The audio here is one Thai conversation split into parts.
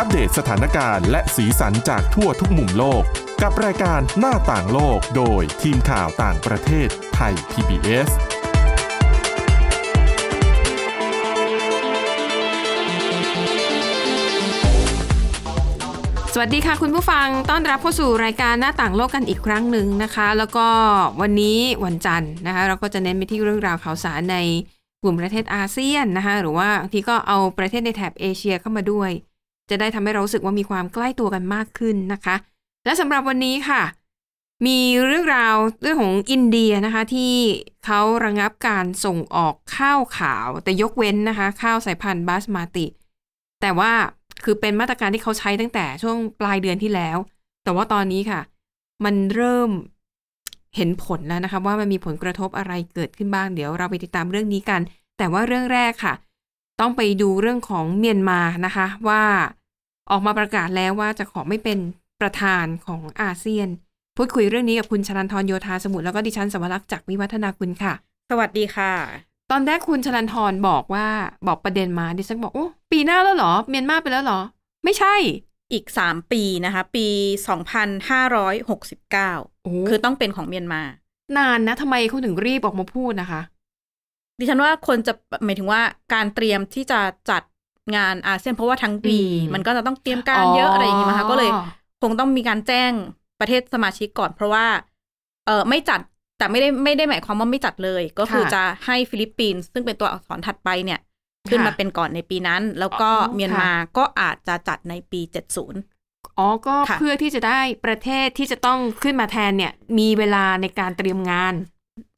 อัปเดตสถานการณ์และสีสันจากทั่วทุกมุมโลก กับรายการหน้าต่างโลกโดยทีมข่าวต่างประเทศไทย PBS สวัสดีค่ะคุณผู้ฟังต้อนรับเข้าสู่รายการหน้าต่างโลกกันอีกครั้งหนึ่งนะคะ แล้วก็วันนี้วันจันทร์นะคะเราก็จะเน้นไปที่เรื่องราวข่าวสารในกลุ่มประเทศอาเซียนนะคะหรือว่าบางทีก็เอาประเทศในแถบเอเชียเข้ามาด้วย จะได้ทำให้เราสึกว่ามีความใกล้ตัวกันมากขึ้นนะคะ และสำหรับวันนี้ค่ะ มีเรื่องราวเรื่องของอินเดียนะคะ ที่เขาระงับการส่งออกข้าวขาว แต่ยกเว้นนะคะ ข้าวสายพันธุ์บาสมาติ แต่ว่าคือเป็นมาตรการที่เขาใช้ตั้งแต่ช่วงปลายเดือนที่แล้ว แต่ว่าตอนนี้ค่ะ มันเริ่มเห็นผลแล้วนะคะ ว่ามันมีผลกระทบอะไรเกิดขึ้นบ้างเดี๋ยวเราไปติดตามเรื่องนี้กัน แต่ว่าเรื่องแรกค่ะ ต้องไปดูเรื่องของเมียนมานะคะ ว่า ออกมาประกาศแล้วว่าจะขอไม่เป็นประธานของอาเซียน พูดคุยเรื่องนี้กับคุณชลันทรโยธาสมุทรแล้วก็ดิฉันสวรักษ์จากวิวัฒนาคุณค่ะ สวัสดีค่ะ ตอนแรกคุณชลันทรบอกว่าบอกประเด็นมาดิฉันบอกโอ้ปีหน้าแล้วเหรอ เมียนมาไปแล้วเหรอ ไม่ใช่อีกสามปีนะคะ ปีสองพันห้าร้อยหกสิบเก้าโอ้คือต้องเป็นของเมียนมา นานนะทำไมเขาถึงรีบออกมาพูดนะคะ ดิฉันว่าคนจะหมายถึงว่าการเตรียมที่จะจัด งานอาเซียนเพราะว่าทั้งปีอืมมันก็จะต้องเตรียมการเยอะอะไรอย่างงี้มาคะก็เลยคงต้องมีการแจ้งประเทศสมาชิกก่อน เพราะว่า เออไม่จัดแต่ไม่ได้ไม่ได้หมายความว่าไม่จัดเลย ก็คือค่ะจะให้ฟิลิปปินส์ซึ่งเป็นตัวอักษรถัดไปเนี่ย ขึ้นมาเป็นก่อนในปีนั้น แล้วก็อ๋อเมียนมาก็อาจจะจัดในปีเจ็ดศูนย์อ๋อ ก็ค่ะเพื่อที่จะได้ประเทศที่จะต้องขึ้นมาแทนเนี่ย มีเวลาในการเตรียมงาน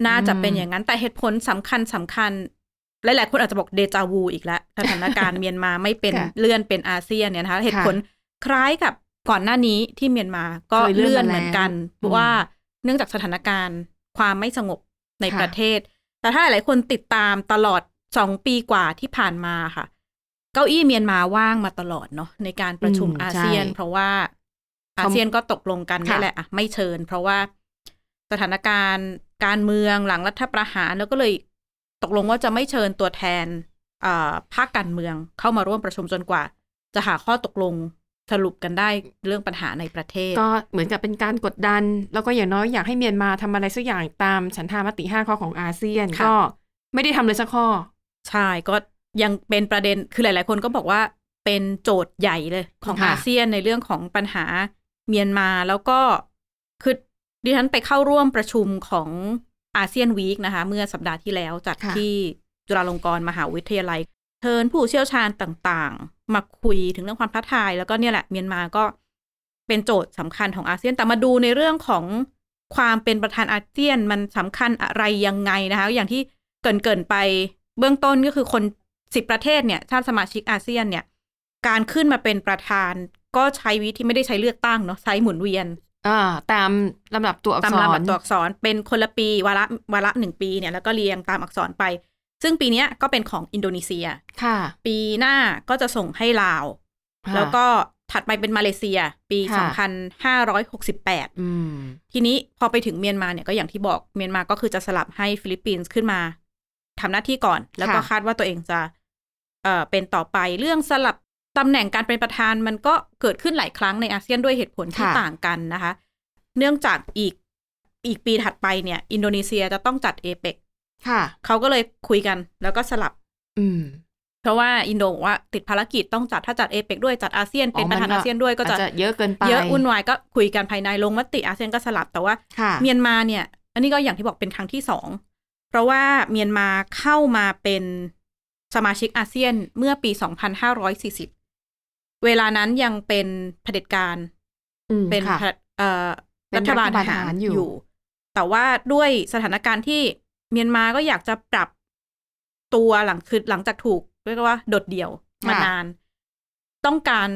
น่าจะเป็นอืมอย่างนั้นแต่เหตุผลสำคัญสำคัญ หลายๆคนอาจจะบอกเดจาวูอีกแล้วสถานการณ์เมียนมาไม่เป็นค่ะเลื่อนเป็นอาเซียนเนี่ยนะคะเหตุผลคล้ายกับก่อนหน้านี้ที่เมียนมาก็เคยเลื่เลื่ออนนมาเหมือนกันแล้วเพราะว่าเนื่องจากสถานการณ์ความไม่สงบในค่ะประเทศ แต่ถ้าหลายๆคนติดตามตลอดสองปีกว่าที่ผ่านมาค่ะ เก้าอี้เมียนมาว่างมาตลอดเนาะในการประชุมอืมอาเซียนใช่เพราะว่าเขาอาเซียนก็ตกลงกันค่ะนี่แหละอะไม่เชิญ เพราะว่าสถานการณ์การเมืองหลังรัฐประหารแล้วก็เลย ตกลงว่าจะไม่เชิญตัวแทนอ่าภาคการเมืองเข้ามาร่วมประชุมจนกว่า จะหาข้อตกลงสรุปกันได้เรื่องปัญหาในประเทศ ก็เหมือนกับเป็นการกดดัน แล้วก็อย่างน้อยอยากให้เมียนมาทำอะไรสักอย่างตามฉันทามติห้าข้อของอาเซียนค่ะก็ไม่ได้ทำเลยสักข้อ ใช่ก็ยังเป็นประเด็นคือหลาย ๆ คนก็บอกว่าเป็นโจทย์ใหญ่เลยของค่ะอาเซียนในเรื่องของปัญหาเมียนมาแล้วก็คือดิฉันไปเข้าร่วมประชุมของ อาเซียนวีคนะคะ เมื่อสัปดาห์ที่แล้วจัดค่ะที่จุฬาลงกรณ์มหาวิทยาลัย เชิญผู้เชี่ยวชาญต่างๆ มาคุยถึงเรื่องความท้าทาย แล้วก็เนี่ยแหละเมียนมาก็เป็นโจทย์สำคัญของอาเซียนแต่มาดูในเรื่องของความเป็นประธานอาเซียนมันสำคัญอะไรยังไงนะคะ อย่างที่เกรินเกินๆไปเบื้องต้นก็คือคนสิบประเทศเนี่ยชาติสมาชิกอาเซียนเนี่ย การขึ้นมาเป็นประธานก็ใช้วิธีไม่ได้ใช้เลือกตั้งเนาะใช้หมุนเวียน อ่าตามลำดับตัวอักตามษรลำดับตัวอักษรเป็นคนละปีวาระวาระหนึ่งปีเนี่ยแล้วก็เรียงตามอักษรไป ซึ่งปีเนี้ยก็เป็นของอินโดนีเซียค่ะ ปีหน้าก็จะส่งให้ลาวค่ะแล้วก็ถัดไปเป็นมาเลเซีย ปีค่ะ2568อืมทีนี้พอไปถึงเมียนมาเนี่ยก็อย่างที่บอกเมียนมาก็คือจะสลับให้ฟิลิปปินส์ขึ้นมาทำหน้าที่ก่อน แล้วก็ค่ะคาดว่าตัวเองจะเอ่อเป็นต่อไปเรื่องสลับ ตำแหน่งการเป็นประธานมันก็เกิดขึ้นหลายครั้งในอาเซียนด้วยเหตุผลที่ค่ะต่างกันนะคะ เนื่องจากอีกอีกปีถัดไปเนี่ย อินโดนีเซียจะต้องจัดเอเปกค่ะเขาก็เลยคุยกันแล้วก็สลับ อืมเพราะว่าอินโดบอกว่าติดภารกิจต้องจัดถ้าจัดเอเปกด้วยจัดอาเซียนเป็นประธานอาเซียนด้วยก็จะอาจจะเยอะเกินไปเยอะวุ่นวายก็คุยกันภายในลงมติอาเซียนก็สลับแต่ว่าค่ะเมียนมาเนี่ย อันนี้ก็อย่างที่บอกเป็นครั้งที่สองเพราะว่าเมียนมาเข้ามาเป็นสมาชิกอาเซียนเมื่อปี 2540 เวลานั้นยังเป็นเผด็จการอืมเป็นค่ะเผเอ่อเป็นรัฐบาลรัฐบาลทหารทหารอยู่อยู่ แต่ว่าด้วยสถานการณ์ที่เมียนมาก็อยากจะปรับตัวหลังคือหลังจากถูกเรียกว่าโดดเดี่ยวมานาน ต้องการ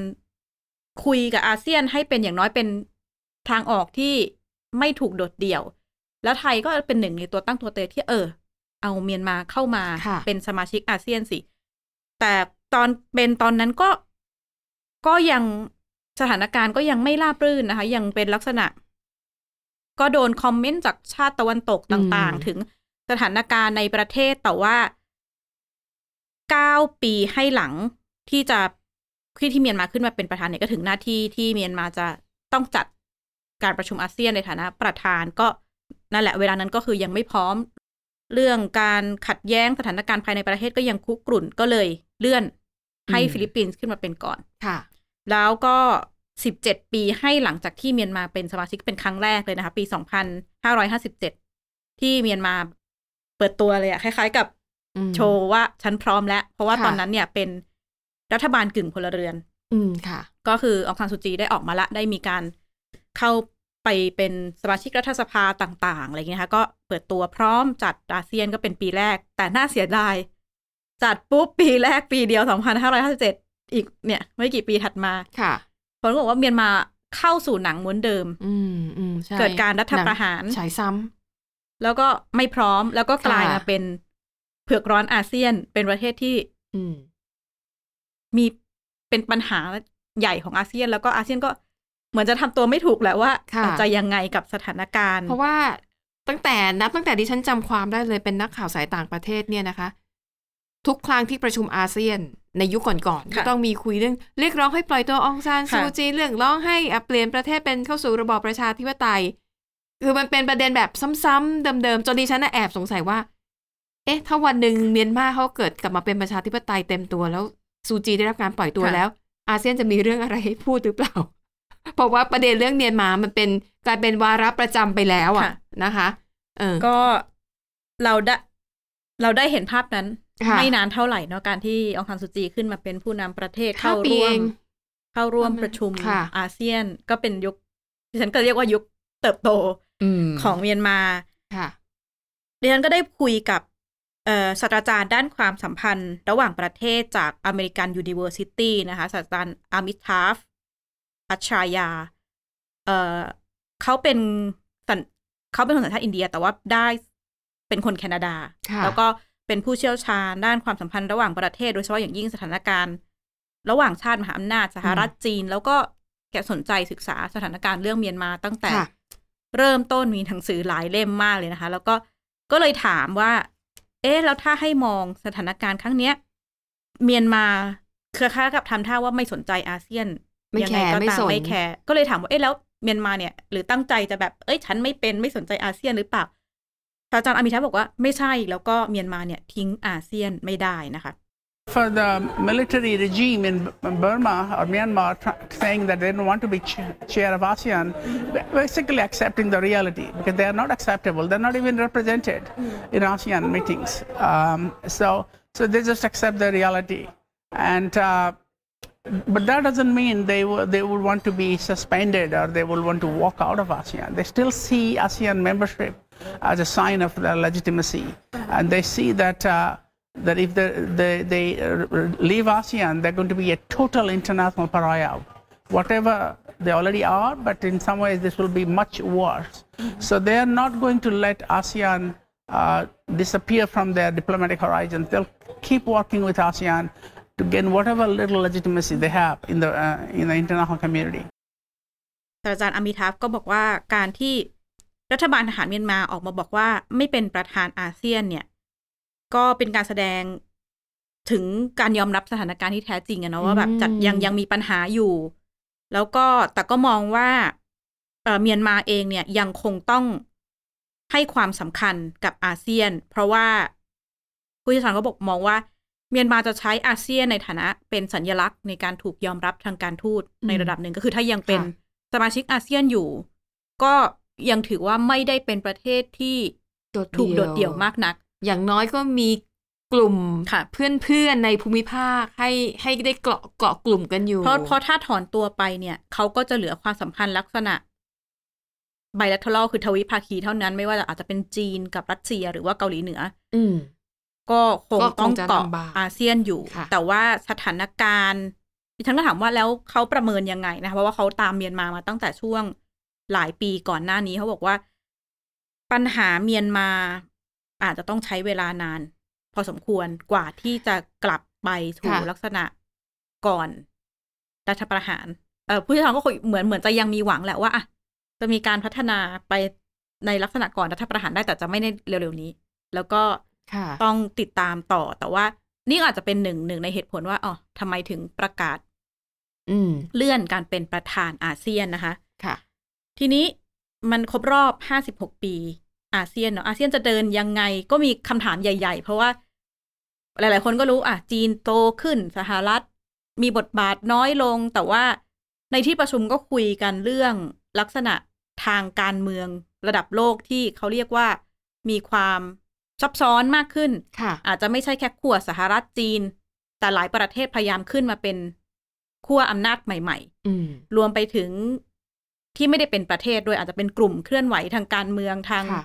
คุยกับอาเซียนให้เป็นอย่างน้อยเป็นทางออกที่ไม่ถูกโดดเดี่ยว แล้วไทยก็เป็นหนึ่งในตัวตั้งตัวเตะที่เออ เอาเมียนมาเข้ามาค่ะเป็นสมาชิกอาเซียนสิ แต่ตอนเป็นตอนนั้นก็ ก็ยังสถานการณ์ก็ยังไม่ราบรื่นนะคะ ยังเป็นลักษณะ ก็โดนคอมเมนต์จากชาติตะวันตกต่างอืมๆถึงสถานการณ์ในประเทศแต่ว่าเก้าปีให้หลังที่จะที่ที่เมียนมาขึ้นมาเป็นประธานเนี่ยก็ถึงหน้าที่ที่เมียนมาจะต้องจัดการประชุมอาเซียนในฐานะ ประธานก็นั่นแหละเวลานั้นก็คือยังไม่พร้อม เรื่องการขัดแย้งสถานการณ์ภายในประเทศก็ยังคุกรุ่นก็เลยเลื่อนให้อืมฟิลิปปินส์ขึ้นมาเป็นก่อน ค่ะ แล้วก็ 17 ปีให้หลังจากที่เมียนมาเป็นสมาชิกเป็นครั้งแรกเลยนะคะ ปี 2557 ที่เมียนมาเปิดตัวเลยอะคล้าย ๆ กับอืมโชว์ว่าฉันพร้อมแล้ว เพราะว่าค่ะตอนนั้นเนี่ยเป็นรัฐบาลกึ่งพลเรือน อืมค่ะ ก็คืออองซานซูจีได้ออกมาละได้มีการเข้าไปเป็นสมาชิกรัฐสภาต่างๆอะไรอย่างเงี้ยค่ะก็เปิดตัวพร้อมจัดอาเซียนก็เป็นปีแรก แต่น่าเสียดายจัดปุ๊บปีแรกปีเดียว 2557 อีกเนี่ยไม่กี่ปีถัดมาค่ะผลก็บอกว่าเมียนมาเข้าสู่หนังม้วนเดิม อืมอืมใช่เกิดการรัฐประหารหนังฉายซ้ำแล้วก็ไม่พร้อมแล้วก็กลายค่ะมาเป็นเผือกร้อนอาเซียนเป็นประเทศที่ อืมมีเป็นปัญหาใหญ่ของอาเซียน แล้วก็อาเซียนก็เหมือนจะทำตัวไม่ถูกแหละว่าค่ะจะยังไงกับสถานการณ์ เพราะว่าตั้งแต่นับตั้งแต่ดิฉันจำความได้เลยเป็นนักข่าวสายต่างประเทศเนี่ยนะคะ ทุกครั้งที่ประชุมอาเซียน ในยุคก่อนๆก็ต้องมีคุยเรื่องเรียกร้องให้ปล่อยตัวอองซานซูจีเรื่องร้องให้อะเปลี่ยนประเทศเป็นเข้าสู่ระบอบประชาธิปไตย คือมันเป็นประเด็นแบบซ้ำๆเดิมๆจนดิฉันน่ะแอบสงสัยว่า เอ๊ะ ถ้าวันหนึ่งเมียนมาเขาเกิดกลับมาเป็นประชาธิปไตยเต็มตัวแล้วซูจีได้รับการปล่อยตัวแล้ว อาเซียนจะมีเรื่องอะไรให้พูดหรือเปล่า เพราะว่าประเด็นเรื่องเมียนมามันเป็นกลายเป็นวาระประจำไปแล้วอะค่ะนะคะ เออก็เราได้เราได้เห็นภาพนั้นค่ะ ไม่นานเท่าไหร่เนาะการที่อองซานซูจีขึ้นมาเป็นผู้นำประเทศห้าเข้าปีร่วเอมงเข้าร่วมประมาณประชุมค่ะอาเซียนก็เป็นยุคดิฉันก็เรียกว่ายุคเติบโตอืมของเมียนมาค่ะดิฉันก็ได้คุยกับเอ่อศาสตราจารย์ด้านความสัมพันธ์ ระหว่างประเทศจาก American University นะคะศาสตราจารย์อามิทาฟอัชชายาเอ่อเขาเป็นสัญเขาเป็นคนสัญชาติอินเดีย แต่ว่าได้เป็นคนแคนาดาค่ะแล้วก็ เป็นผู้เชี่ยวชาญด้านความสัมพันธ์ระหว่างประเทศ โดยเฉพาะอย่างยิ่งสถานการณ์ ระหว่างชาติมหาอำนาจสหรัฐจีน แล้วก็แกสนใจศึกษาสถานการณ์เรื่องเมียนมาตั้งแต่ค่ะเริ่มต้นมีหนังสือหลายเล่มมากเลยนะคะ แล้วก็ก็เลยถามว่า เอ๊ะแล้วถ้าให้มองสถานการณ์ครั้งเนี้ย เมียนมาเครือข่ายกับทำท่าว่าไม่สนใจอาเซียนไม่ยังแคไงร์ก็ไม่ตามสนไม่แคร์ก็เลยถามว่าเอ๊ะแล้วเมียนมาเนี่ย หรือตั้งใจจะแบบเอ้ยฉันไม่เป็นไม่สนใจอาเซียนหรือเปล่า ศาสตราจารย์อามิทัพบอกว่าไม่ใช่แล้วก็เมียนมาเนี่ยทิ้งอาเซียนไม่ได้นะคะ For the military regime in Burma or Myanmar tr- saying that they don't want to be ch- chair of ASEAN, basically accepting the reality because they are not acceptable. They're not even represented in ASEAN meetings. Um, so, so they just accept the reality. And uh, but that doesn't mean they w- they would want to be suspended or they will want to walk out of ASEAN. They still see ASEAN membership as a sign of their legitimacy, and they see that uh, that if they they, they uh, leave ASEAN, they're going to be a total international pariah. Whatever they already are, but in some ways this will be much worse. So they are not going to let ASEAN uh, disappear from their diplomatic horizons. They'll keep working with ASEAN to gain whatever little legitimacy they have in the uh, in the international community. ศาสตราจารย์อามิทัพก็บอกว่าการที่ รัฐบาลทหารเมียนมาออกมาบอกว่าไม่เป็นประธานอาเซียนเนี่ย ก็เป็นการแสดงถึงการยอมรับสถานการณ์ที่แท้จริงอะเนาะว่าแบบจัดยังยังมีปัญหาอยู่ แล้วก็แต่ก็มองว่าเอ่อเมียนมาเองเนี่ยยังคงต้องให้ความสำคัญกับอาเซียน เพราะว่าผู้เชี่ยวชาญก็บอกมองว่า เมียนมาจะใช้อาเซียนในฐานะเป็นสัญลักษณ์ในการถูกยอมรับทางการทูตในระดับหนึ่งก็คือถ้ายังเป็นค่ะสมาชิกอาเซียนอยู่ ก็ ยังถือว่าไม่ได้เป็นประเทศที่โดดถูกโดดเดี่ยวมากนัก อย่างน้อยก็มีกลุ่มค่ะเพื่อนๆในภูมิภาคให้ให้ได้เกาะเกาะกลุ่มกันอยู่ เพราะเพราะถ้าถอนตัวไปเนี่ยเขาก็จะเหลือความสัมพันธ์ลักษณะ bilateral คือทวิภาคีเท่านั้นไม่ว่าจะอาจจะเป็นจีนกับรัสเซียหรือว่าเกาหลีเหนือ อืมก็คงก็คงต้องจะเกาะลำบากอาเซียนอยู่ค่ะแต่ว่าสถานการณ์ดิฉันก็ถามว่าแล้วเขาประเมินยังไงนะคะเพราะว่าเขาตามเมียนมามาตั้งแต่ช่วง หลายปีก่อนหน้านี้เขาบอกว่า ปัญหาเมียนมาอาจจะต้องใช้เวลานาน พอสมควรกว่าที่จะกลับไปถูค่ะลักษณะก่อนรัฐประหาร เออผู้เชี่ยวชาญก็คงเหมือนเหมือนจะยังมีหวังแหละว่าอะจะมีการพัฒนาไปในลักษณะก่อนรัฐประหารได้แต่จะไม่ในเร็วๆนี้ แล้วก็ค่ะต้องติดตามต่อแต่ว่า นี่ก็อาจจะเป็นหนึ่งหนึ่งในเหตุผลว่าอ๋อทำไมถึงประกาศอืมเลื่อนการเป็นประธานอาเซียนนะคะ ค่ะ ทีนี้มันครบรอบ 56 ปี อาเซียนเนาะอาเซียนจะเดินยังไงก็มีคำถามใหญ่ ๆ เพราะว่า หลาย ๆ คนก็รู้อะจีนโตขึ้นสหรัฐ มีบทบาทน้อยลง แต่ว่าในที่ประชุมก็คุยกันเรื่องลักษณะทางการเมืองระดับโลกที่เขาเรียกว่ามีความซับซ้อนมากขึ้นค่ะอาจจะไม่ใช่แค่ขั้วสหรัฐจีน แต่หลายประเทศพยายามขึ้นมาเป็นขั้วอำนาจใหม่ๆอืมรวมไปถึง ที่ไม่ได้เป็นประเทศด้วยอาจจะเป็นกลุ่มเคลื่อนไหวทางการเมืองทางค่ะ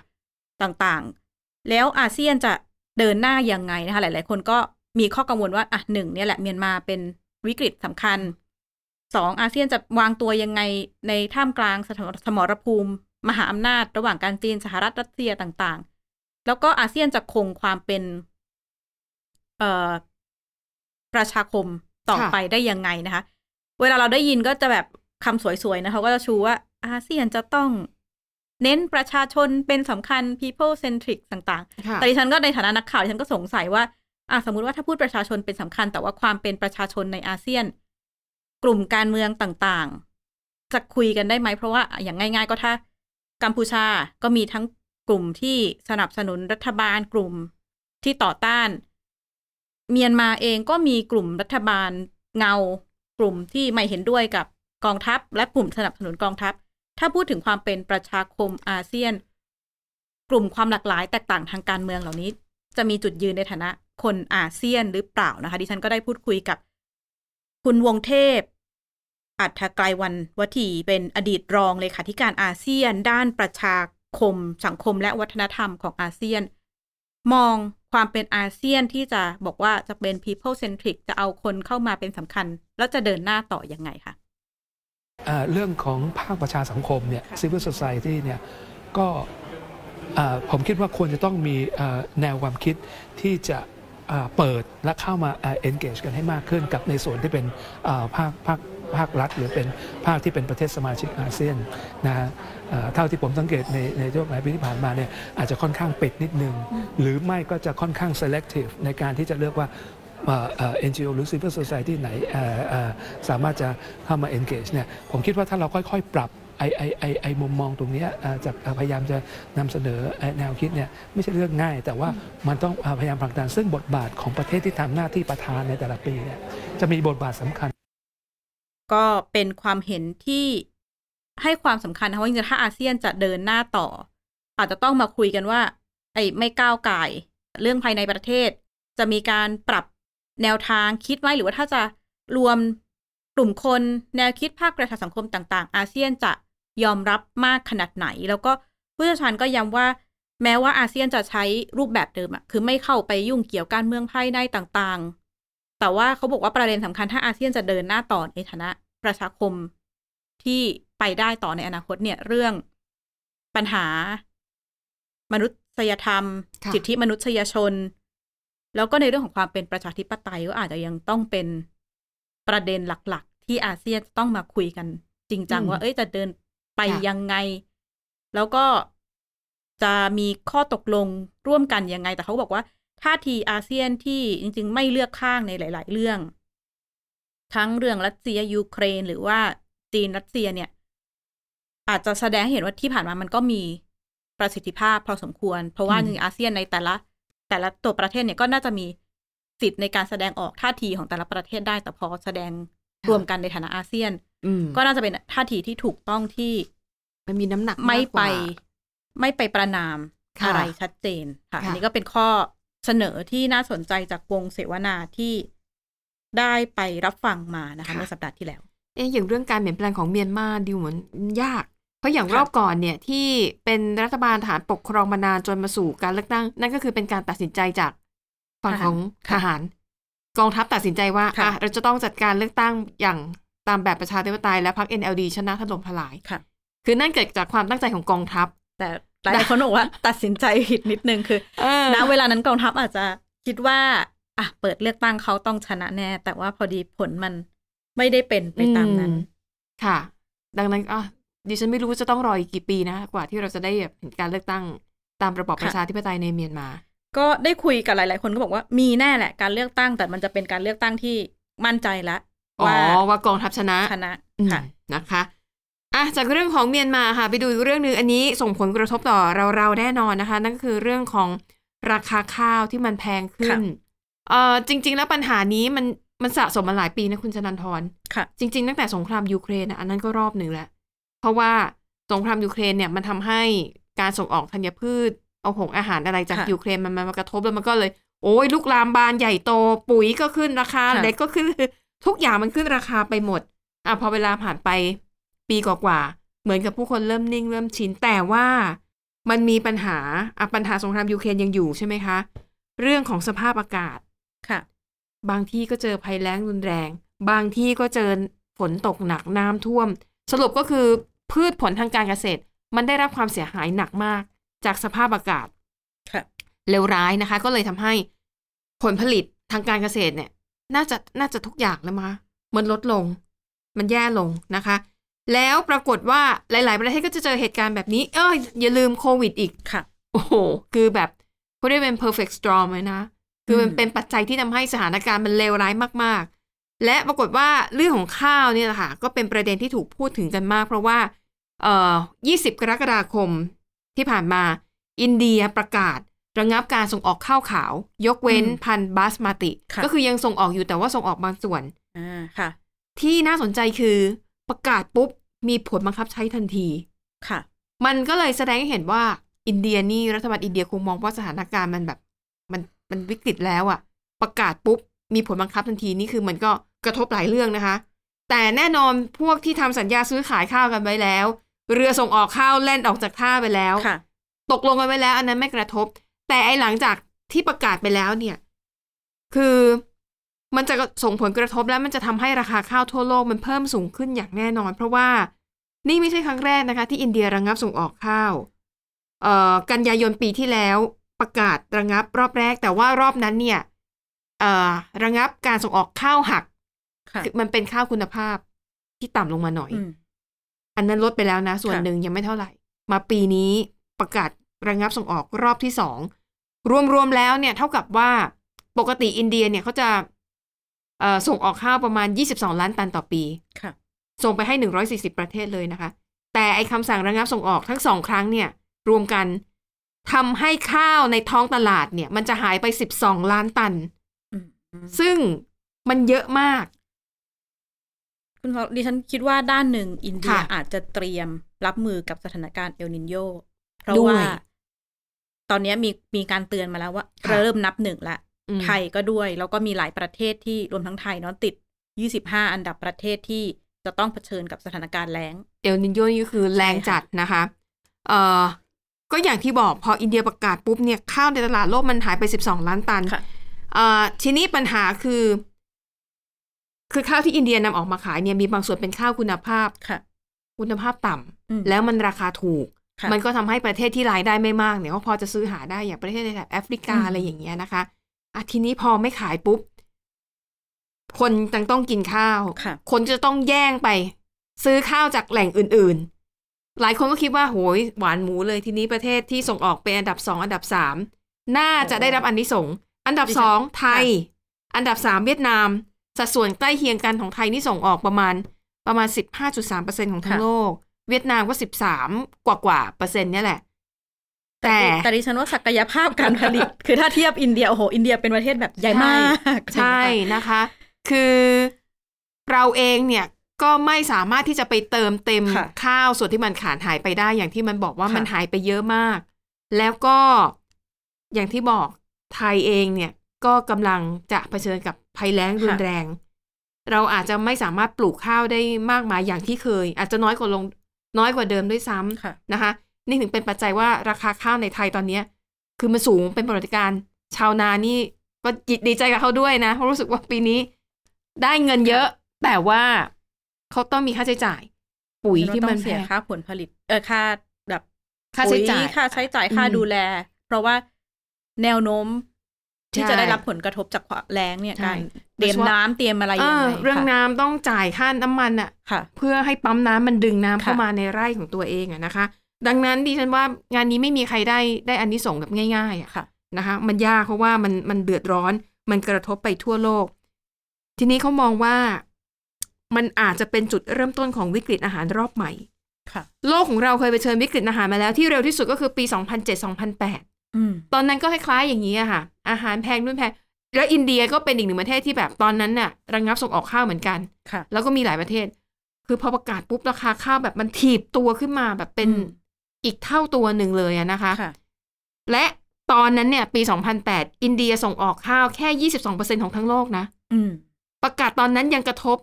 ต่างๆ แล้วอาเซียนจะเดินหน้ายังไงนะคะหลาย ๆ คนก็มีข้อกังวลว่าอะหนึ่งเนี่ยแหละเมียนมาเป็นวิกฤตสำคัญสองอาเซียนจะวางตัวยังไงในท่ามกลางสถสมรภูมิ มหาอำนาจระหว่างการจีนสหรัฐรัสเซียต่างๆ แล้วก็อาเซียนจะคงความเป็นเอ่อประชาคมต่อค่ะไปได้ยังไงนะคะ เวลาเราได้ยินก็จะแบบ คำสวยๆนะเขาก็จะชูว่าอาเซียนจะต้องเน้นประชาชนเป็นสำคัญ people centric ต่างค่ะๆแต่ดิฉันก็ในฐานะนักข่าวดิฉันก็สงสัยว่าอะสมมุติว่าถ้าพูดประชาชนเป็นสำคัญ แต่ว่าความเป็นประชาชนในอาเซียน กลุ่มการเมืองต่างๆ จะคุยกันได้ไหม เพราะว่าอย่างง่าย ๆ ก็ถ้ากัมพูชาก็มีทั้งกลุ่มที่สนับสนุนรัฐบาลกลุ่มที่ต่อต้าน เมียนมาเองก็มีกลุ่มรัฐบาลเงา กลุ่มที่ไม่เห็นด้วยกับ กองทัพ และกลุ่มสนับสนุนกองทัพ ถ้าพูดถึงความเป็นประชาคมอาเซียน กลุ่มความหลากหลายแตกต่างทางการเมืองเหล่านี้ จะมีจุดยืนในฐานะคนอาเซียนหรือเปล่านะคะ ดิฉันก็ได้พูดคุยกับ คุณวงเทพ อัฏฐไกรวันวทีเป็นอดีตรองเลขาธิการอาเซียน ด้านประชาคม สังคมและวัฒนธรรมของอาเซียน มองความเป็นอาเซียนที่จะบอกว่าจะเป็น people centric จะเอาคนเข้ามาเป็นสำคัญ แล้วจะเดินหน้าต่อยังไงคะ เรื่องของภาคประชาสังคมเนี่ย civil society เนี่ยก็อ่าผมคิดว่าควรจะต้องมีอ่าแนวความคิดที่จะอ่าเปิดและเข้ามาอ่า engage กันให้มากขึ้นกับในส่วนที่เป็นอ่าภาคภาคภาครัฐหรือเป็นภาคที่เป็นประเทศสมาชิกอาเซียนนะฮะอ่าเท่าที่ผมสังเกตในในช่วงหลายปีที่ผ่านมาเนี่ยอาจจะค่อนข้างปิดนิดนึง หรือไม่ก็จะค่อนข้าง selective ในการที่จะเลือกว่า เอ่อเอ่อ NGO หรือ Civil Society ไหนเอ่อเอ่อสามารถจะเข้ามา engage เนี่ยผมคิดว่าถ้าเราค่อย ๆ ปรับไอไอไอไอมุมมองตรงเนี้ยเอ่อจากเอ่อพยายามจะนำเสนอไอ้แนวคิดเนี่ยไม่ใช่เรื่องง่าย แต่ว่ามันต้องเอ่อพยายามผลักดันซึ่งบทบาทของประเทศที่ทำหน้าที่ประธานในแต่ละปีเนี่ยจะมีบทบาทสำคัญ ก็เป็นความเห็นที่ให้ความสำคัญนะคะว่าจริงๆถ้าอาเซียนจะเดินหน้าต่อ อาจจะต้องมาคุยกันว่า ไอ้ไม่ก้าวไก่ายเรื่องภายในประเทศ จะมีการปรับ แนวทางคิดไว้หรือว่าถ้าจะรวมกลุ่มคนแนวคิดภาคประชาสังคมต่าง ๆ อาเซียนจะยอมรับมากขนาดไหน แล้วก็ผู้เชี่ยวชาญก็ย้ำว่า แม้ว่าอาเซียนจะใช้รูปแบบเดิมอะคือไม่เข้าไปยุ่งเกี่ยวการเมืองภายในต่างๆ แต่ว่าเขาบอกว่าประเด็นสำคัญถ้าอาเซียนจะเดินหน้าต่อในฐานะประชาคมที่ไปได้ต่อในอนาคตเนี่ยเรื่องปัญหามนุษยธรรม สิทธิมนุษยชน แล้วก็ในเรื่องของความเป็นประชาธิปไตยก็อาจจะยังต้องเป็นประเด็นหลักๆ ที่อาเซียนต้องมาคุยกัน จริงจังอืมว่าเอ้ยจะเดินไปค่ะยังไง แล้วก็จะมีข้อตกลงร่วมกันยังไง แต่เขาบอกว่าท่าทีอาเซียนที่จริง ๆ ไม่เลือกข้างในหลาย ๆ เรื่อง ทั้งเรื่องรัสเซียยูเครน หรือว่าจีนรัสเซียเนี่ย อาจจะแสดงให้เห็นว่าที่ผ่านมามันก็มีประสิทธิภาพพอสมควร เพราะว่าอืมจริงๆอาเซียนในแต่ละ แต่ละตัวประเทศเนี่ยก็น่าจะมีสิทธิ์ในการแสดงออกท่าทีของแต่ละประเทศได้ แต่พอแสดงรวมกันในฐานะอาเซียนอืมก็น่าจะเป็นท่าทีที่ถูกต้องที่ มันมีน้ำหนักไม่ากกไปว่าไม่ไปประนามค่ะอะไรชัดเจนค่ะค่ะอันนี้ก็เป็นข้อเสนอที่น่าสนใจจากวงเสวนาที่ได้ไปรับฟังมานะคะเมื่อสัปดาห์ที่แล้ว เอ๊ะอย่างเรื่องการเปลี่ยนแปลงของเมียนมาดูเหมือนยาก เพราะอย่างค่ะรอบก่อนเนี่ยที่เป็นรัฐบาลฐานปกครองมานานจนมาสู่การเลือกตั้ง นั่นก็คือเป็นการตัดสินใจจากฝั่งของทหาร กองทัพตัดสินใจว่าค่ะอะเราจะต้องจัดการเลือกตั้งอย่างตามแบบประชาธิปไตยและพรรค NLD ชนะถล่มทลายค่ะ คือนั่นเกิดจากความตั้งใจของกองทัพ แต่หลายๆคนบอกว่า ตัดสินใจผิดนิดนึงคือเออณเวลานั้นกองทัพอาจจะคิดว่าอะเปิดเลือกตั้งเขาต้องชนะแน่ แต่ว่าพอดีผลมันไม่ได้เป็นไปตามนั้นอืค่ะ ดังนั้นอะ ดิฉันไม่รู้ว่าจะต้องรออีกกี่ปีนะ กว่าที่เราจะได้แบบเห็นการเลือกตั้งตามระบอบค่ะประชาธิปไตยในเมียนมา ก็ได้คุยกับหลาย ๆ คนก็บอกว่ามีแน่แหละการเลือกตั้ง แต่มันจะเป็นการเลือกตั้งที่มั่นใจแล้วอ๋อว่าว่ากองทัพชนะชนะอืมค่ะนะคะอะจากเรื่องของเมียนมาค่ะ ไปดูอีกเรื่องหนึ่งอันนี้ส่งผลกระทบต่อเราเราๆแน่นอนนะคะ นั่นก็คือเรื่องของราคาข้าวที่มันแพงขึ้นค่ะเอ่อจริง ๆ แล้วปัญหานี้มันมันสะสมมาหลายปีนะคุณชนันทรค่ะ จริง ๆ ตั้งแต่สงครามยูเครนนะอันนั้นก็รอบหนึ่งแล้ว เพราะว่าสงครามยูเครนเนี่ยมันทำให้การส่งออกธัญพืช เอาหงอาหารอะไรจากค่ะยูเครนมันมากระทบแล้วมันก็เลย โอ้ยลุกลามบานใหญ่โต ปุ๋ยก็ขึ้นราคาค่ะเหล็กก็ขึ้นทุกอย่างมันขึ้นราคาไปหมดอะพอเวลาผ่านไปปีกว่าๆเหมือนกับผู้คนเริ่มนิ่งเริ่มชินแต่ว่ามันมีปัญหาอะปัญหาสงครามยูเครนยังอยู่ใช่ไหมคะ เรื่องของสภาพอากาศค่ะ บางที่ก็เจอภัยแล้งรุนแรง บางที่ก็เจอฝนตกหนักน้ำท่วม สรุปก็คือพืชผลทางการเกษตร มันได้รับความเสียหายหนักมาก จากสภาพอากาศค่ะเลวร้ายนะคะ ก็เลยทำให้ผลผลิตทางการเกษตรเนี่ย น่าจะน่าจะทุกอย่างเลยมามันลดลง มันแย่ลงนะคะ แล้วปรากฏว่าหลาย ๆ ประเทศก็จะเจอเหตุการณ์แบบนี้ เอออย่าลืมโควิดอีกค่ะ โอ้โห คือแบบเขาเรียกเป็น perfect storm เลยนะ คือมันอืมเป็นปัจจัยที่ทำให้สถานการณ์มันเลวร้ายมาก ๆ และปรากฏว่าเรื่องของข้าวเนี่ยแหละค่ะก็เป็นประเด็นที่ถูกพูดถึงกันมาก เพราะว่าเอ่อ20 กรกฎาคมที่ผ่านมา อินเดียประกาศระงับการส่งออกข้าวขาว ยกเว้นอืมพันธุ์บาสมาติค่ะก็คือยังส่งออกอยู่แต่ว่าส่งออกบางส่วนอ่าค่ะ ที่น่าสนใจคือประกาศปุ๊บ มีผลบังคับใช้ทันทีค่ะ มันก็เลยแสดงให้เห็นว่าอินเดียนี่รัฐบาลอินเดียคงมองว่าสถานการณ์มันแบบ มันมันวิกฤตแล้วอะประกาศปุ๊บ มีผลบังคับทันทีนี่คือมันก็ กระทบหลายเรื่องนะคะ แต่แน่นอนพวกที่ทำสัญญาซื้อขายข้าวกันไว้แล้ว เรือส่งออกข้าวแล่นออกจากท่าไปแล้วค่ะตกลงกันไว้แล้ว อันนั้นไม่กระทบ แต่ไอหลังจากที่ประกาศไปแล้วเนี่ย คือมันจะส่งผลกระทบแล้วมันจะทำให้ราคาข้าวทั่วโลกมันเพิ่มสูงขึ้นอย่างแน่นอน เพราะว่านี่ไม่ใช่ครั้งแรกนะคะ ที่อินเดียระงับส่งออกข้าว เอ่อกันยายนปีที่แล้วประกาศระงับรอบแรก แต่ว่ารอบนั้นเนี่ย เอ่อระงับการส่งออกข้าวหัก ค่ะ คือมันเป็นข้าวคุณภาพที่ต่ำลงมาหน่อย อืม อันนั้นลดไปแล้วนะ ส่วนค่ะ หนึ่งยังไม่เท่าไหร่ มาปีนี้ประกาศระงับส่งออกรอบที่สองรวมๆแล้วเนี่ย เท่ากับว่าปกติอินเดียเนี่ยเขาจะเอ่อส่งออกข้าวประมาณ 22 ล้านตันต่อปี ค่ะ ส่งไปให้ 140 ประเทศเลยนะคะ แต่ไอ้คำสั่งระงับส่งออกทั้งสองครั้งเนี่ย รวมกันทำให้ข้าวในท้องตลาดเนี่ย มันจะหายไป 12 ล้านตัน อืมอืมซึ่งมันเยอะมาก คุณพ่อดิฉันคิดว่าด้านหนึ่งอินเดียค่ะอาจจะเตรียมรับมือกับสถานการณ์เอลนินโยเพราะด้วยว่า ตอนนี้มีมีการเตือนมาแล้วว่าค่ะเริ่มนับหนึ่งละอืมไทยก็ด้วย แล้วก็มีหลายประเทศที่รวมทั้งไทยเนาะติด 25 อันดับประเทศที่จะต้องเผชิญกับสถานการณ์แล้ง เอลนินโยนี่ก็คือแรงจัดนะคะ เอ่อ ก็อย่างที่บอกพออินเดียประกาศปุ๊บเนี่ยข้าวในตลาดโลกมันหายไป 12 ล้านตันค่ะเอ่อทีนี้ปัญหาคือ คือข้าวที่อินเดียนำออกมาขายเนี่ยมีบางส่วนเป็นข้าวคุณภาพค่ะ คุณภาพต่ำอืมแล้วมันราคาถูกค่ะมันก็ทำให้ประเทศที่รายได้ไม่มากเนี่ยก็พอจะซื้อหาได้อย่างประเทศในแถบแอฟริกาอืมอะไรอย่างเงี้ยนะคะอะทีนี้พอไม่ขายปุ๊บ คนยังต้องกินข้าวค่ะคนจะต้องแย่งไป ซื้อข้าวจากแหล่งอื่น ๆ หลายคนก็คิดว่าโหยหวานหมูเลยทีนี้ประเทศที่ส่งออกเป็นอันดับสองอันดับสามน่าจะได้รับอันนี้ส่งส์อันดับดิฉันสองไทยค่อันดับสามเวียดนาม สัดส่วนใกล้เคียงกันของไทยนี่ส่งออกประมาณประมาณสิบห้าจุดสามเปอร์เซ็นต์ของทั้งโลก เวียดนามก็สิบสามกว่ากว่าเปอร์เซ็นต์เนี่ยแหละ แต่แต่ดิฉันว่าศักยภาพการผลิต คือถ้าเทียบอินเดียโอ้โหอินเดียเป็นประเทศแบบใหญ่มาก ใช่นะคะ คือเราเองเนี่ยก็ไม่สามารถที่จะไปเติมเต็มค่ะข้าวส่วนที่มันขาดหายไปได้ อย่างที่มันบอกว่าค่ะมันหายไปเยอะมาก แล้วก็อย่างที่บอกไทยเองเนี่ยก็กำลังจะเผชิญกับ ภัยแล้งรุนแรง เราอาจจะไม่สามารถปลูกข้าวได้มากมายอย่างที่เคย อาจจะน้อยกว่าลงน้อยกว่าเดิมด้วยซ้ำค่ะนะคะ นี่ถึงเป็นปัจจัยว่าราคาข้าวในไทยตอนเนี้ยคือมันสูงเป็นประวัติการณ์ชาวนานี่ก็ดีใจกับเขาด้วยนะเพราะรู้สึกว่าปีนี้ได้เงินเยอะ แต่ว่าเขาต้องมีค่าใช้จ่าย ปุ๋ยที่มันต้องแพเสียงค่าผลผลิต เออค่าแบบค่าใช้จ่ายปุ๋ค่าใช้จ่ายค่าอืมดูแล เพราะว่าแนวโน้ม ที่ใช่จะได้รับผลกระทบจากความแรงเนี่ยใช่การเตรียมน้ำเตรียมอะไรเอยังอไงเรื่องค่ะน้ำต้องจ่ายค่าน้ำมันอะค่ะ เพื่อให้ปั๊มน้ำมันดึงน้ำค่ะเข้ามาในไร่ของตัวเองอะนะคะ ดังนั้นดิฉันว่างานนี้ไม่มีใครได้ได้อันนี้ส่งส์แบบง่ายๆอะค่ะนะคะ มันยากเพราะว่ามันมันเดือดร้อนมันกระทบไปทั่วโลก ทีนี้เขามองว่ามันอาจจะเป็นจุดเริ่มต้นของวิกฤตอาหารรอบใหม่ค่ะโลกของเราเคยไปเชิญวิกฤตอาหารมาแล้วที่เร็วที่สุดก็คือปี 2007-2008อืม ตอนนั้นก็คล้ายๆอย่างนี้อะค่ะ อาหารแพงนู่นแพง แล้วอินเดียก็เป็นอีกหนึ่งประเทศที่แบบตอนนั้นน่ะ ระงับส่งออกข้าวเหมือนกันค่ะแล้วก็มีหลายประเทศ คือพอประกาศปุ๊บราคาข้าวแบบมันถีบตัวขึ้นมาแบบเป็นอืมอีกเท่าตัวหนึ่งเลยอะนะคะค่ะและตอนนั้นเนี่ย ปี 2008 อินเดียส่งออกข้าวแค่ 22%ของทั้งโลกนะอืมประกาศตอนนั้นยังกระทบ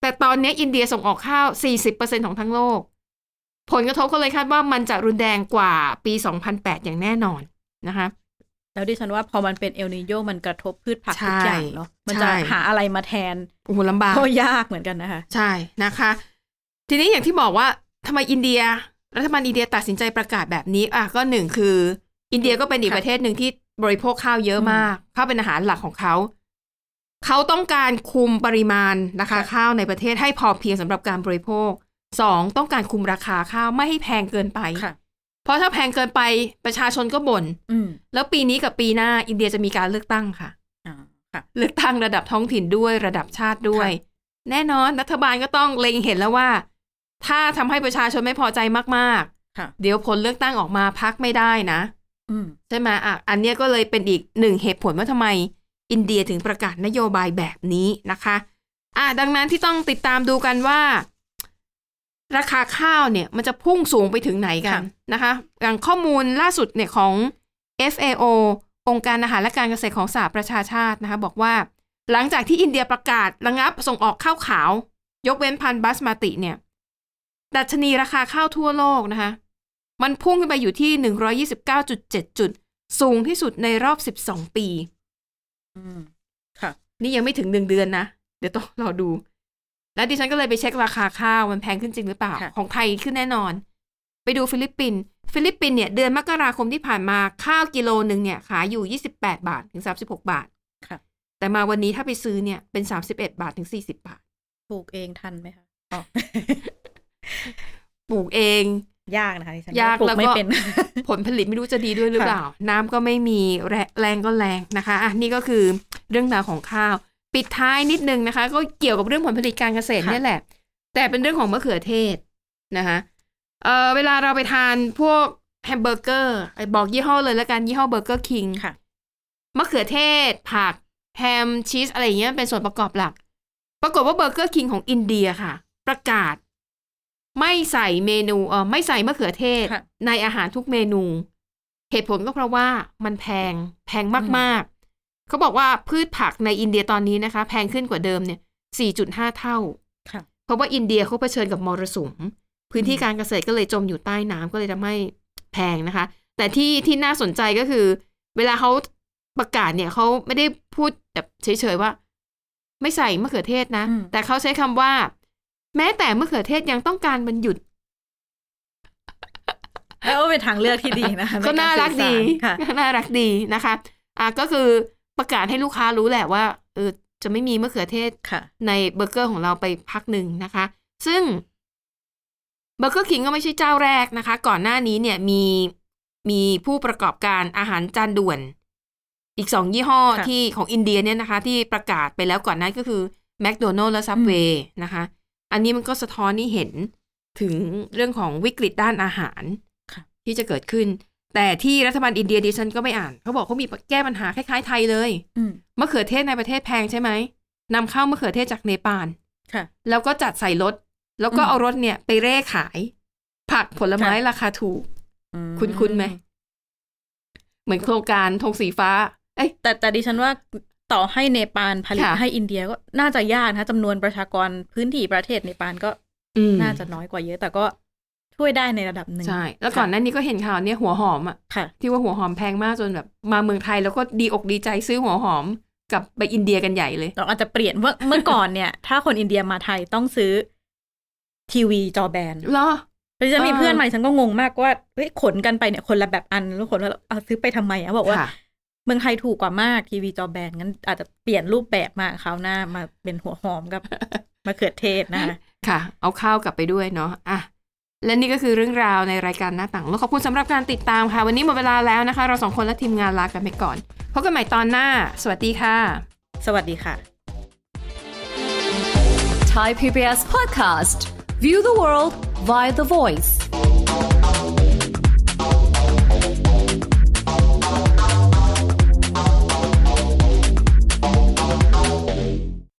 แต่ตอนนี้อินเดียส่งออกข้าว 40%ของทั้งโลก ผลกระทบก็เลยคาดว่ามันจะรุนแรงกว่าปี 2008 อย่างแน่นอนนะคะแล้วดิฉันว่าพอมันเป็นเอลนิโยมันกระทบพืชผักใช่ทุกอย่างเนาะมันใช่จะหาอะไรมาแทนโอ้โหลำบากก็ยากเหมือนกันนะคะ ใช่นะคะ ทีนี้อย่างที่บอกว่าทำไมอินเดียรัฐบาลอินเดียตัดสินใจประกาศแบบนี้อะก็หนึ่งคือ อินเดียก็เป็นอีกค่ะประเทศหนึ่งที่บริโภคข้าวเยอะอืมมากข้าวเป็นอาหารหลักของเขาเขาต้องการคุมปริมาณนะคะค่ะข้าวในประเทศให้พอเพียงสำหรับการบริโภค สองต้องการคุมราคาข้าวไม่ให้แพงเกินไปค่ะเพราะถ้าแพงเกินไปประชาชนก็บน่นอืมแล้วปีนี้กับปีหน้าอินเดียจะมีการเลือกตั้งค่ะอ่าค่ะเลือกตั้งระดับท้องถิ่นด้วยระดับชาติด้วยค่แน่นอนรัฐบาลก็ต้องเล็งเห็นแล้วว่า ถ้าทำให้ประชาชนไม่พอใจมากค่ะๆเดี๋ยวผลเลือกตั้งออกมาพักไม่ได้นะอืมใช่ไหมอะอันเนี้ยก็เลยเป็นอีกหนึ่งเหตุผลว่าทำไม อินเดียถึงประกาศนโยบายแบบนี้นะคะ อะดังนั้นที่ต้องติดตามดูกันว่า ราคาข้าวเนี่ยมันจะพุ่งสูงไปถึงไหนกันค่ะนะคะอย่างข้อมูลล่าสุดเนี่ยของ FAO องค์การอาหารและการเกษตรของสหประชาชาตินะคะบอกว่า หลังจากที่อินเดียประกาศระงับส่งออกข้าวขาว ยกเว้นพันธุ์บาสมาติเนี่ยดัชนีราคาข้าวทั่วโลกนะคะ มันพุ่งขึ้นไปอยู่ที่129.7จุด สูงที่สุดในรอบ12ปี อืม ค่ะ นี่ยังไม่ถึงหนึ่งเดือนนะ เดี๋ยวต้องรอดู แล้วดิฉันก็เลยไปเช็คราคาข้าวมันแพงขึ้นจริงหรือเปล่าค่ะของไทยขึ้นแน่นอน ไปดูฟิลิปปินส์ฟิลิปปินส์เนี่ยเดือนมกราคมที่ผ่านมาข้าวกิโลหนึ่งเนี่ยขายอยู่ 28 บาทถึง 36 บาทค่ะแต่มาวันนี้ถ้าไปซื้อเนี่ยเป็น 31 บาทถึง 40 บาท ปลูกเองทันไหมคะอ๋อปลูกเองยากนะคะดิฉันยากปลูแล้วกไม่ก็เป็นผลผลิตไม่รู้จะดีด้วยหรือค่ะเปล่า น้ำก็ไม่มีแรแรงก็แรงนะคะอะนี่ก็คือเรื่องราวของข้าว ปิดท้ายนิดนึงนะคะ ก็เกี่ยวกับเรื่องผลผลิตการเกษตรเนี่ยแหละ แต่เป็นเรื่องของมะเขือเทศนะคะเอ่อเวลาเราไปทานพวกแฮมเบอร์เกอร์ไอ้บอกยี่ห้อเลยแล้วกันยี่ห้อ Burger King ค่ะมะเขือเทศ ผักแฮมชีสอะไรอย่างเงี้ยเป็นส่วนประกอบหลัก ปรากฏว่า Burger King ของอินเดียค่ะ ประกาศ ไม่ใส่เมนูเออไม่ใส่มะเขือเทศค่ะในอาหารทุกเมนู เหตุผลก็เพราะว่ามันแพงแพงมากๆ เขาบอกว่าพืชผักในอินเดียตอนนี้นะคะ แพงขึ้นกว่าเดิมเนี่ย 4.5 เท่าค่ะเพราะว่าอินเดียเขาเผชิญกับมรสุม พื้นที่การเกษตรก็เลยจมอยู่ใต้น้ำก็เลยทำให้แพงนะคะ แต่ที่ที่น่าสนใจก็คือ เวลาเขาประกาศเนี่ยเขาไม่ได้พูดแบบเฉยๆว่า ไม่ใส่มะเขือเทศนะอืมแต่เขาใช้คำว่า แม้แต่มะเขือเทศยังต้องการมันหยุดแล้วก็เป็นทางเลือกที่ดีนะคะก็น่ารักดีในการสื่อสารค่ะน่ารักดีนะคะ อะก็คือ ประกาศให้ลูกค้ารู้แหละว่าเออจะไม่มีมะเขือเทศค่ะในเบอร์เกอร์ของเราไปพักหนึ่งนะคะ ซึ่งเบอร์เกอร์คิงก็ไม่ใช่เจ้าแรกนะคะ ก่อนหน้านี้เนี่ยมีมีผู้ประกอบการอาหารจานด่วน อีกสองยี่ห้อค่ะที่ของอินเดียเนี่ยนะคะ ที่ประกาศไปแล้วก่อนหน้าก็คือแม d โดนัล s และซับเวย์นะคะ อันนี้มันก็สะท้อนให้เห็นถึงเรื่องของวิกฤตด้านอาหารค่ะที่จะเกิดขึ้น แต่ที่รัฐบาลอินเดียดิฉันก็ไม่อ่าน เขาบอกเขามีแก้ปัญหาคล้ายๆไทยเลยอืมมะเขือเทศในประเทศแพงใช่ไหมนำเข้ามะเขือเทศจากเนปาลค่ะแล้วก็จัดใส่รถ แล้วก็อืมเอารถเนี่ย ไปเร่ขาย ผักผลไม้ค่ะราคาถูกอืมคุ้นๆไหม เหมือนโครงการธงสีฟ้า เอ้ยแต่แต่ดิฉันว่าต่อให้เนปาลผลิตค่ะให้อินเดียก็น่าจะยากนะคะจำนวนประชากรพื้นที่ประเทศเนปาลก็อืมน่าจะน้อยกว่าเยอะ แต่ก็ ช่วยได้ในระดับหนึ่งใช่ แล้วก่อนหน้านี้ก็เห็นข่าวเนี่ยหัวหอมอะค่ะที่ว่าหัวหอมแพงมากจนแบบ มาเมืองไทยแล้วก็ดีอกดีใจซื้อหัวหอมกลับไปอินเดียกันใหญ่เลยเราอาจจะเปลี่ยนเมื่อเมื่อก่อนเนี่ย ถ้าคนอินเดียมาไทยต้องซื้อทีวีจอแบนเหรอแต่จะมีเออเพื่อนใหม่ฉันก็งงมากว่าเฮ้ยขนกันไปเนี่ยคนละแบบอันแล้วขนแล้วเอาซื้อไปทำไมอะบอกว่าค่ะเมืองไทยถูกกว่ามากทีวีจอแบนงั้นอาจจะเปลี่ยนรูปแบบมาคราวหน้ามาเป็นหัวหอมกับมะเขือเทศนะคะค่ะ เอาข้าวกลับไปด้วยเนาะอะ และนี่ก็คือเรื่องราวในรายการหน้าต่างโลกขอบคุณสำหรับการติดตามค่ะ วันนี้หมดเวลาแล้วนะคะ เราสองคนและทีมงานลากันไปก่อนพบกันใหม่ตอนหน้า สวัสดีค่ะ สวัสดีค่ะ Thai PBS podcast. View the world via the voice.